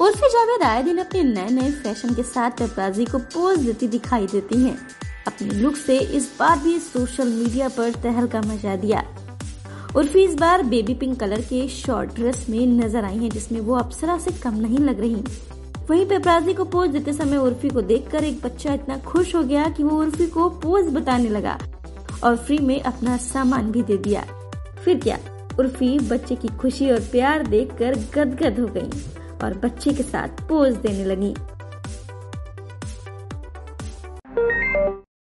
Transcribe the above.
उर्फी जावेद आए दिन अपने नए नए फ़ैशन के साथ पेपराजी को पोज देती दिखाई देती हैं। अपने लुक से इस बार भी सोशल मीडिया पर तहलका मचा दिया। उर्फी इस बार बेबी पिंक कलर के शॉर्ट ड्रेस में नज़र आई हैं, जिसमें वो अप्सरा से कम नहीं लग रही। वहीं पेपराजी को पोज देते समय उर्फी को देखकर एक बच्चा इतना खुश हो गया कि वो उर्फी को पोज बताने लगा और फ्री में अपना सामान भी दे दिया। फिर क्या? उर्फी बच्चे की खुशी और प्यार देखकर गदगद हो गई। और बच्चे के साथ पोज देने लगी।